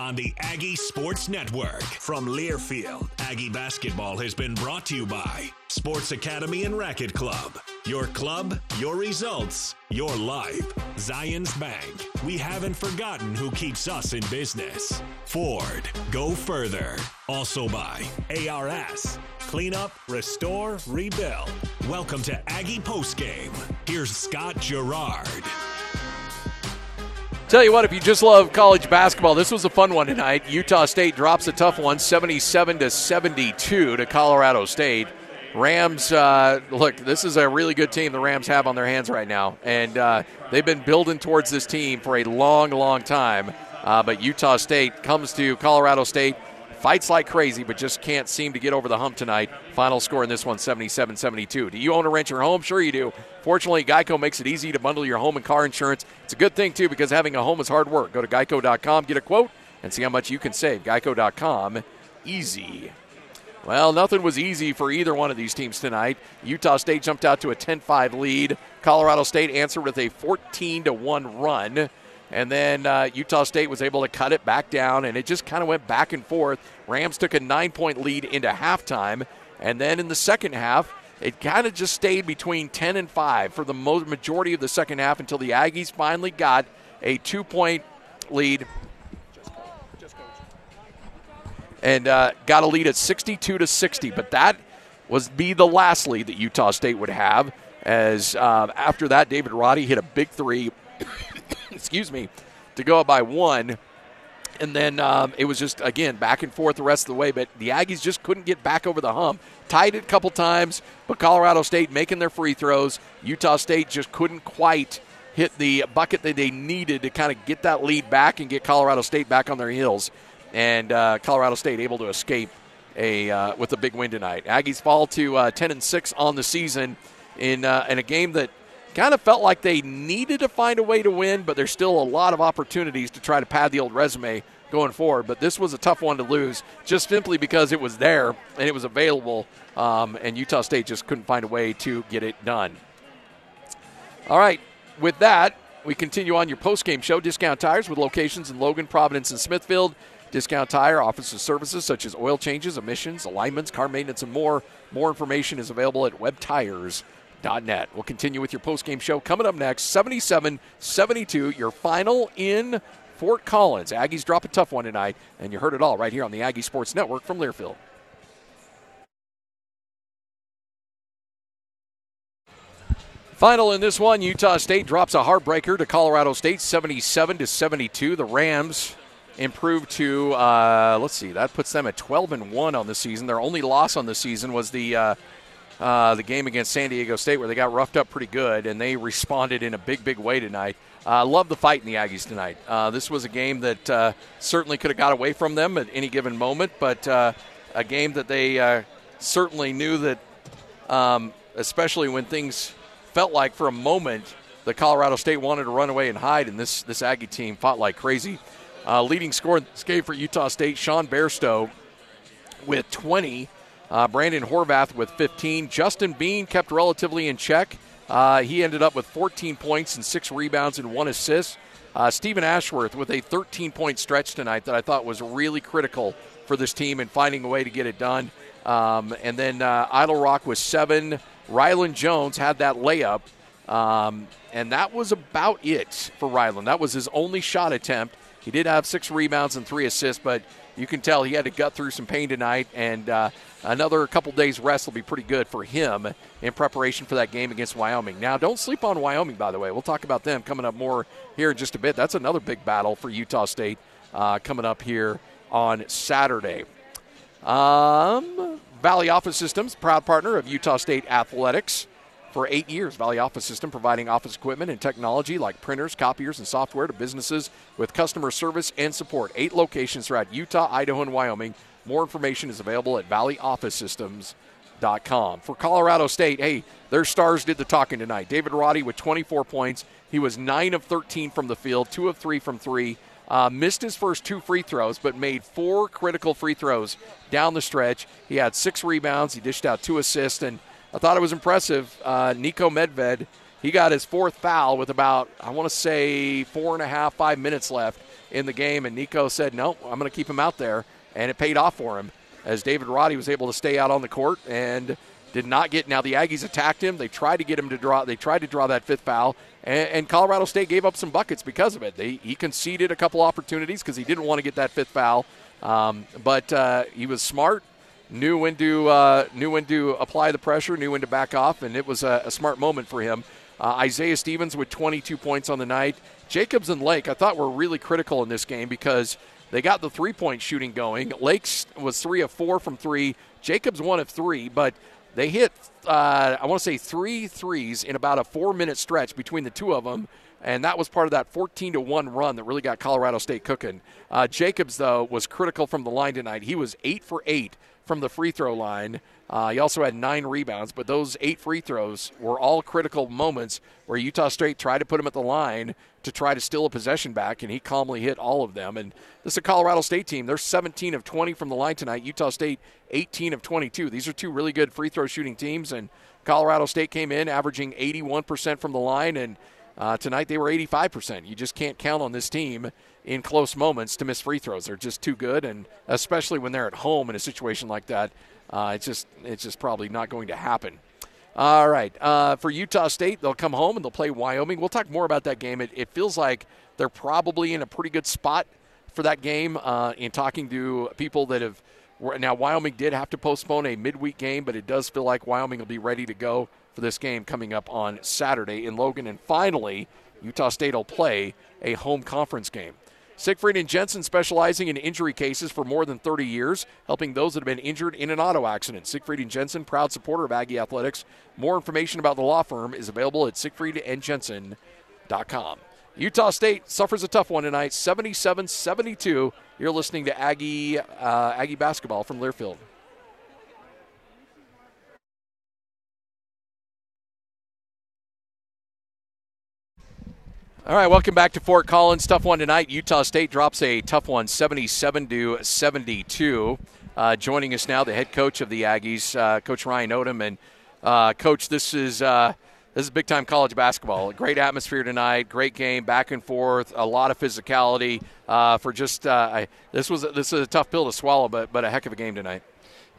on the Aggie Sports Network. From Learfield, Aggie basketball has been brought to you by Sports Academy and Racket Club. Your club, your results, your life. Zions Bank. We haven't forgotten who keeps us in business. Ford. Go further. Also by ARS. Clean up, restore, rebuild. Welcome to Aggie Postgame. Here's Scott Garrard. Tell you what, if you just love college basketball, this was a fun one tonight. Utah State drops a tough one, 77 to 72 to Colorado State. Rams, uh, look, this is a really good team the Rams have on their hands right now, and uh, they've been building towards this team for a long, long time. Uh, but Utah State comes to Colorado State Fights like crazy, but just can't seem to get over the hump tonight. Final score in this one 77 72. Do you own or rent your home? Sure, you do. Fortunately, Geico makes it easy to bundle your home and car insurance. It's a good thing, too, because having a home is hard work. Go to geico.com, get a quote, and see how much you can save. Geico.com, easy. Well, nothing was easy for either one of these teams tonight. Utah State jumped out to a 10 5 lead. Colorado State answered with a 14 1 run. And then uh, Utah State was able to cut it back down, and it just kind of went back and forth. Rams took a nine point lead into halftime. And then in the second half, it kind of just stayed between 10 and 5 for the majority of the second half until the Aggies finally got a two point lead and uh, got a lead at 62 to 60. But that was be the last lead that Utah State would have. As uh, after that, David Roddy hit a big three excuse me, to go up by one. And then um, it was just, again, back and forth the rest of the way. But the Aggies just couldn't get back over the hump. Tied it a couple times, but Colorado State making their free throws. Utah State just couldn't quite hit the bucket that they needed to kind of get that lead back and get Colorado State back on their heels. And uh, Colorado State able to escape a uh, with a big win tonight. Aggies fall to uh, 10 and 6 on the season in, uh, in a game that kind of felt like they needed to find a way to win, but there's still a lot of opportunities to try to pad the old resume going forward. But this was a tough one to lose just simply because it was there and it was available, um, and Utah State just couldn't find a way to get it done. All right, with that, we continue on your post-game show. Discount Tires with locations in Logan, Providence, and Smithfield. Discount Tire offers services such as oil changes, emissions, alignments, car maintenance, and more. More information is available at webtires.com net. We'll continue with your post-game show coming up next. 77-72, your final in Fort Collins. Aggies drop a tough one tonight, and you heard it all right here on the Aggie Sports Network from Learfield. Final in this one, Utah State drops a heartbreaker to Colorado State, 77 to 72. The Rams improved to uh, let's see, that puts them at 12 and one on the season. Their only loss on the season was the uh, uh, the game against San Diego State where they got roughed up pretty good and they responded in a big, big way tonight. I uh, love the fight in the Aggies tonight. Uh, this was a game that uh, certainly could have got away from them at any given moment, but uh, a game that they uh, certainly knew that, um, especially when things felt like for a moment the Colorado State wanted to run away and hide, and this this Aggie team fought like crazy. leading score in this game for Utah State, Sean Bairstow with 20. Uh, Brandon Horvath with 15. Justin Bean kept relatively in check. Uh, he ended up with 14 points and six rebounds and one assist. Uh, Steven Ashworth with a 13 point stretch tonight that I thought was really critical for this team and finding a way to get it done. Um, and then uh, Eytle-Rock was seven. Rylan Jones had that layup. Um, and that was about it for Rylan. That was his only shot attempt. He did have six rebounds and three assists, but you can tell he had to gut through some pain tonight. And uh, another couple days rest will be pretty good for him in preparation for that game against Wyoming. Now, don't sleep on Wyoming, by the way. We'll talk about them coming up more here in just a bit. That's another big battle for Utah State uh, coming up here on Saturday. Um, Valley Office Systems, proud partner of Utah State Athletics. For eight years, Valley Office System providing office equipment and technology like printers, copiers, and software to businesses with customer service and support. Eight locations throughout Utah, Idaho, and Wyoming. More information is available at valleyofficesystems.com. For Colorado State, hey, their stars did the talking tonight. David Roddy with 24 points. He was 9 of 13 from the field, 2 of 3 from 3. Uh, missed his first two free throws, but made four critical free throws down the stretch. He had six rebounds. He dished out two assists, and I thought it was impressive. Uh, Niko Medved he got his fourth foul with about, I want to say, four and a half, five minutes left in the game. And Niko said, no, I'm going to keep him out there. And it paid off for him as David Roddy was able to stay out on the court and did not get. Now, the Aggies attacked him. They tried to get him to draw, they tried to draw that fifth foul. And, and Colorado State gave up some buckets because of it. They, he conceded a couple opportunities because he didn't want to get that fifth foul. Um, but uh, he was smart knew when to uh, knew when to apply the pressure, knew when to back off, and it was a, a smart moment for him. Uh, Isaiah Stevens with 22 points on the night. Jacobs and Lake, I thought were really critical in this game because they got the three point shooting going. Lakes was three of four from three. Jacobs one of three, but they hit uh, I want to say three threes in about a four minute stretch between the two of them and that was part of that 14 to 1 run that really got Colorado State cooking. Uh, Jacobs, though, was critical from the line tonight. He was 8 for 8 from the free throw line. Uh, he also had nine rebounds, but those eight free throws were all critical moments where Utah State tried to put him at the line to try to steal a possession back, and he calmly hit all of them. And this is a Colorado State team. They're 17 of 20 from the line tonight. Utah State 18 of 22. These are two really good free throw shooting teams, and Colorado State came in averaging 81% from the line, and uh, tonight they were 85%. You just can't count on this team in close moments to miss free throws. They're just too good, and especially when they're at home in a situation like that, uh, it's just it's just probably not going to happen. All right, uh, for Utah State, they'll come home and they'll play Wyoming. We'll talk more about that game. It, it feels like they're probably in a pretty good spot for that game. Uh, in talking to people that have now Wyoming did have to postpone a midweek game, but it does feel like Wyoming will be ready to go for this game coming up on Saturday in Logan. And finally, Utah State will play a home conference game. Siegfried and Jensen specializing in injury cases for more than 30 years, helping those that have been injured in an auto accident. Siegfried and Jensen, proud supporter of Aggie Athletics. More information about the law firm is available at siegfriedandjensen.com. Utah State suffers a tough one tonight, 77-72. You're listening to Aggie uh, Aggie basketball from Learfield. All right, welcome back to Fort Collins. Tough one tonight. Utah State drops a tough one, 77 to 72. Uh, joining us now, the head coach of the Aggies, uh, Coach Ryan Odom, and uh, Coach, this is uh, this is big time college basketball. Great atmosphere tonight. Great game, back and forth. A lot of physicality. Uh, for just uh, I, this was this is a tough pill to swallow, but but a heck of a game tonight.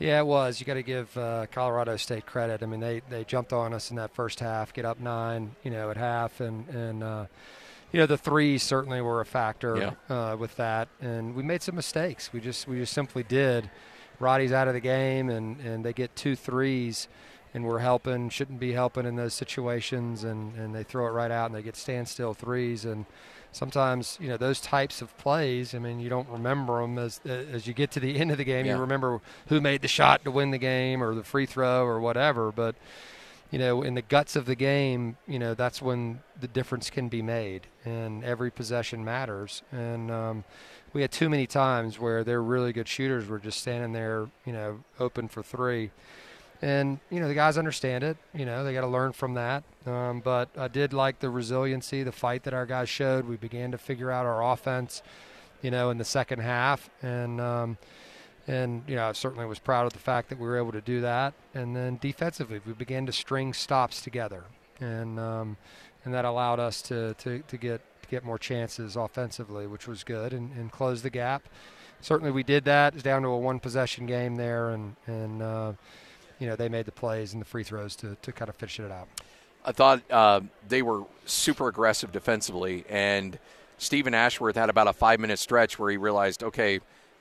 Yeah, it was. You got to give uh, Colorado State credit. I mean, they, they jumped on us in that first half, get up nine, you know, at half, and and uh, you know the threes certainly were a factor yeah. uh, with that, and we made some mistakes. We just we just simply did. Roddy's out of the game, and and they get two threes, and we're helping shouldn't be helping in those situations, and and they throw it right out, and they get standstill threes, and sometimes you know those types of plays. I mean, you don't remember them as as you get to the end of the game. Yeah. You remember who made the shot to win the game, or the free throw, or whatever, but you know, in the guts of the game, you know, that's when the difference can be made, and every possession matters. And um, we had too many times where their really good shooters were just standing there, you know, open for three. And you know, the guys understand it. You know, they got to learn from that. Um, but I did like the resiliency, the fight that our guys showed. We began to figure out our offense, you know, in the second half, and. Um, and you know, I certainly was proud of the fact that we were able to do that. And then defensively, we began to string stops together, and um, and that allowed us to, to, to get to get more chances offensively, which was good, and, and close the gap. Certainly, we did that. It's down to a one possession game there, and and uh, you know they made the plays and the free throws to to kind of finish it out. I thought uh, they were super aggressive defensively, and Steven Ashworth had about a five minute stretch where he realized, okay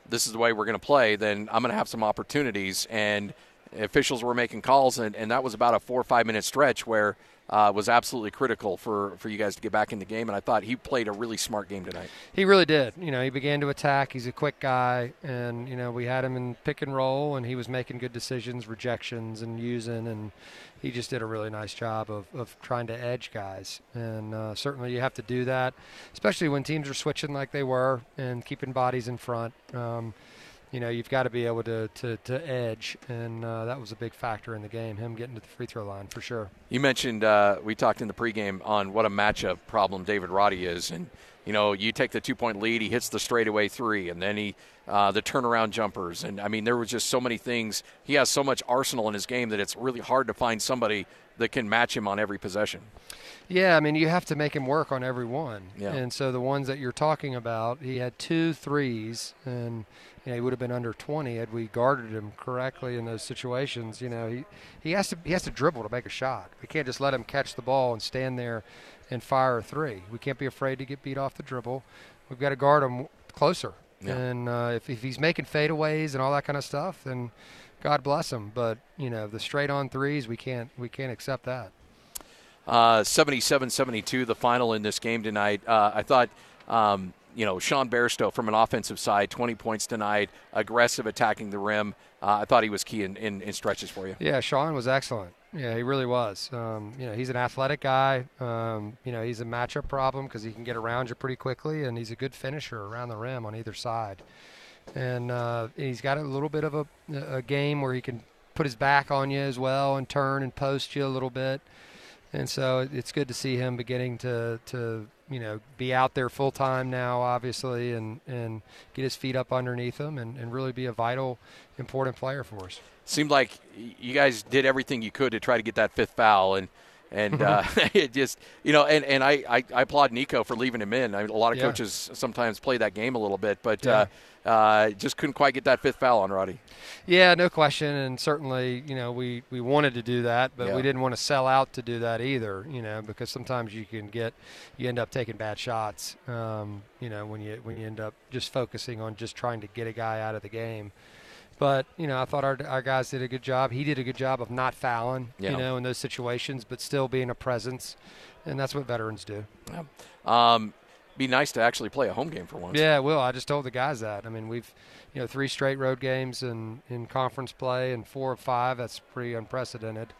this is the way we're going to play, then I'm going to have some opportunities. And officials were making calls, and, and that was about a four or five minute stretch where uh, was absolutely critical for, for you guys to get back in the game. And I thought he played a really smart game tonight. He really did. You know, he began to attack. He's a quick guy, and you know we had him in pick and roll, and he was making good decisions, rejections, and using, and he just did a really nice job of, of trying to edge guys. And uh, certainly you have to do that, especially when teams are switching like they were and keeping bodies in front. Um, you know, you've got to be able to, to, to edge, and uh, that was a big factor in the game, him getting to the free throw line for sure. You mentioned, uh, we talked in the pregame on what a matchup problem David Roddy is, and you know, you take the two point lead, he hits the straightaway three, and then he uh, the turnaround jumpers, and I mean, there was just so many things. He has so much arsenal in his game that it's really hard to find somebody that can match him on every possession. Yeah, I mean, you have to make him work on every one. Yeah. And so the ones that you're talking about, he had two threes, and you know, he would have been under 20 had we guarded him correctly in those situations. You know, he, he has to he has to dribble to make a shot. We can't just let him catch the ball and stand there and fire a three. We can't be afraid to get beat off the dribble. We've got to guard him closer. Yeah. And uh, if, if he's making fadeaways and all that kind of stuff, then God bless him. But you know, the straight on threes, we can't we can't accept that. Uh, 77-72, the final in this game tonight. Uh, I thought. Um, you know, Sean Bairstow from an offensive side, 20 points tonight, aggressive attacking the rim. Uh, I thought he was key in, in, in, stretches for you. Yeah, Sean was excellent. Yeah, he really was. Um, you know, he's an athletic guy. Um, you know, he's a matchup problem because he can get around you pretty quickly, and he's a good finisher around the rim on either side. And uh, he's got a little bit of a, a game where he can put his back on you as well and turn and post you a little bit. And so it's good to see him beginning to, to you know, be out there full time now, obviously, and, and get his feet up underneath him and, and really be a vital, important player for us. Seemed like you guys did everything you could to try to get that fifth foul, and and uh, it just you know, and and I, I, I applaud Niko for leaving him in. I mean, a lot of Yeah. coaches sometimes play that game a little bit, but Yeah. uh, uh, just couldn't quite get that fifth foul on Roddy. Yeah, no question, and certainly, you know, we, we wanted to do that, but Yeah. we didn't want to sell out to do that either, you know, because sometimes you can get, you end up taking bad shots, um, you know, when you when you end up just focusing on just trying to get a guy out of the game. But you know, I thought our, our guys did a good job. He did a good job of not fouling, Yeah. you know, in those situations, but still being a presence, and that's what veterans do. Um, be nice to actually play a home game for once. Yeah, Will. I just told the guys that. I mean, we've, you know, three straight road games in, in conference play and four or five. That's pretty unprecedented.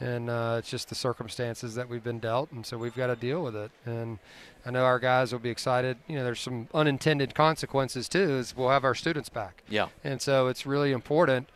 And uh, it's just the circumstances that we've been dealt, and so we've got to deal with it. And I know our guys will be excited. You know, there's some unintended consequences too. Is we'll have our students back, Yeah. and so it's really important,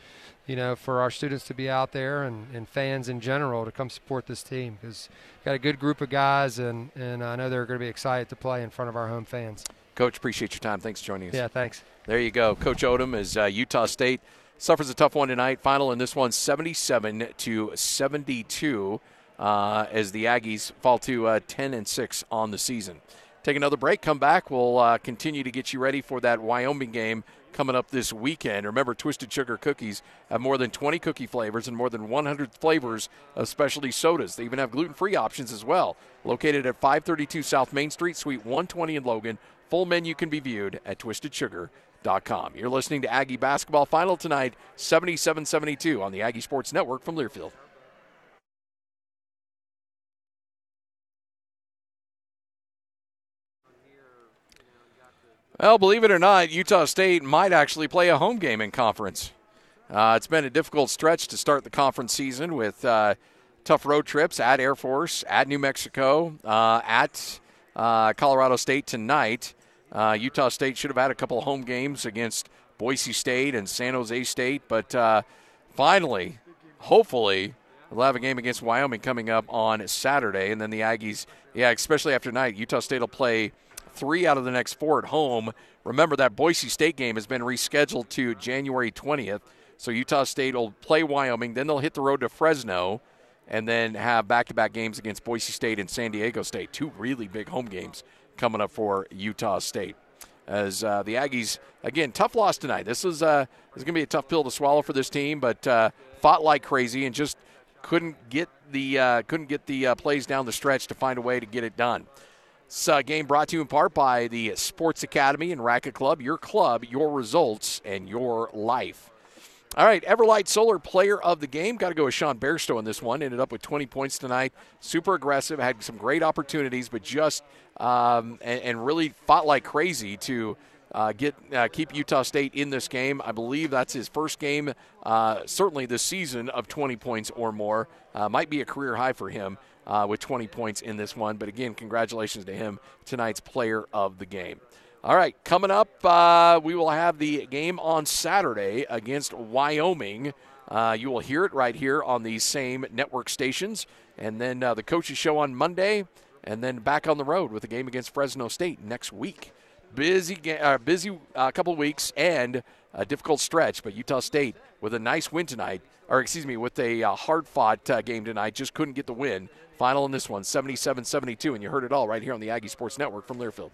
you know, for our students to be out there and, and fans in general to come support this team because got a good group of guys, and and I know they're going to be excited to play in front of our home fans. Coach, appreciate your time. Thanks for joining us. Yeah, thanks. There you go. Coach Odom is uh, Utah State suffers a tough one tonight. Final in this one, 77 to 72, uh, as the Aggies fall to uh, 10 and 6 on the season. Take another break. Come back. We'll uh, continue to get you ready for that Wyoming game coming up this weekend. Remember, Twisted Sugar cookies have more than 20 cookie flavors and more than 100 flavors of specialty sodas. They even have gluten-free options as well. Located at 532 South Main Street, Suite 120 in Logan. Full menu can be viewed at You're listening to Aggie Basketball Final tonight, 77 72 on the Aggie Sports Network from Learfield. Well, believe it or not, Utah State might actually play a home game in conference. Uh, it's been a difficult stretch to start the conference season with uh, tough road trips at Air Force, at New Mexico, uh, at uh, Colorado State tonight. Uh, Utah State should have had a couple of home games against Boise State and San Jose State, but uh, finally, hopefully, we'll have a game against Wyoming coming up on Saturday, and then the Aggies, yeah, especially after tonight, Utah State will play three out of the next four at home. Remember that Boise State game has been rescheduled to January 20th, so Utah State will play Wyoming, then they'll hit the road to Fresno, and then have back-to-back games against Boise State and San Diego State. Two really big home games coming up for Utah State. As uh, the Aggies, again, tough loss tonight. This is uh, is going to be a tough pill to swallow for this team, but uh, fought like crazy and just couldn't get the uh, couldn't get the uh, plays down the stretch to find a way to get it done. This game brought to you in part by the Sports Academy and Racket Club. Your club, your results, and your life. All right, Everlight Solar Player of the Game. Got to go with Sean Bairstow in this one. Ended up with 20 points tonight. Super aggressive. Had some great opportunities, but just um, and, and really fought like crazy to uh, get uh, keep Utah State in this game. I believe that's his first game, uh, certainly this season of 20 points or more. Uh, might be a career high for him uh, with 20 points in this one. But again, congratulations to him, tonight's Player of the Game. All right, coming up, uh, we will have the game on Saturday against Wyoming. Uh, you will hear it right here on these same network stations. And then uh, the coaches show on Monday. and then back on the road with a game against Fresno State next week. Busy, uh, busy uh, couple weeks and a difficult stretch, but Utah State with a nice win tonight, or excuse me, with a uh, hard-fought uh, game tonight, just couldn't get the win. Final in this one, 77-72, and you heard it all right here on the Aggie Sports Network from Learfield.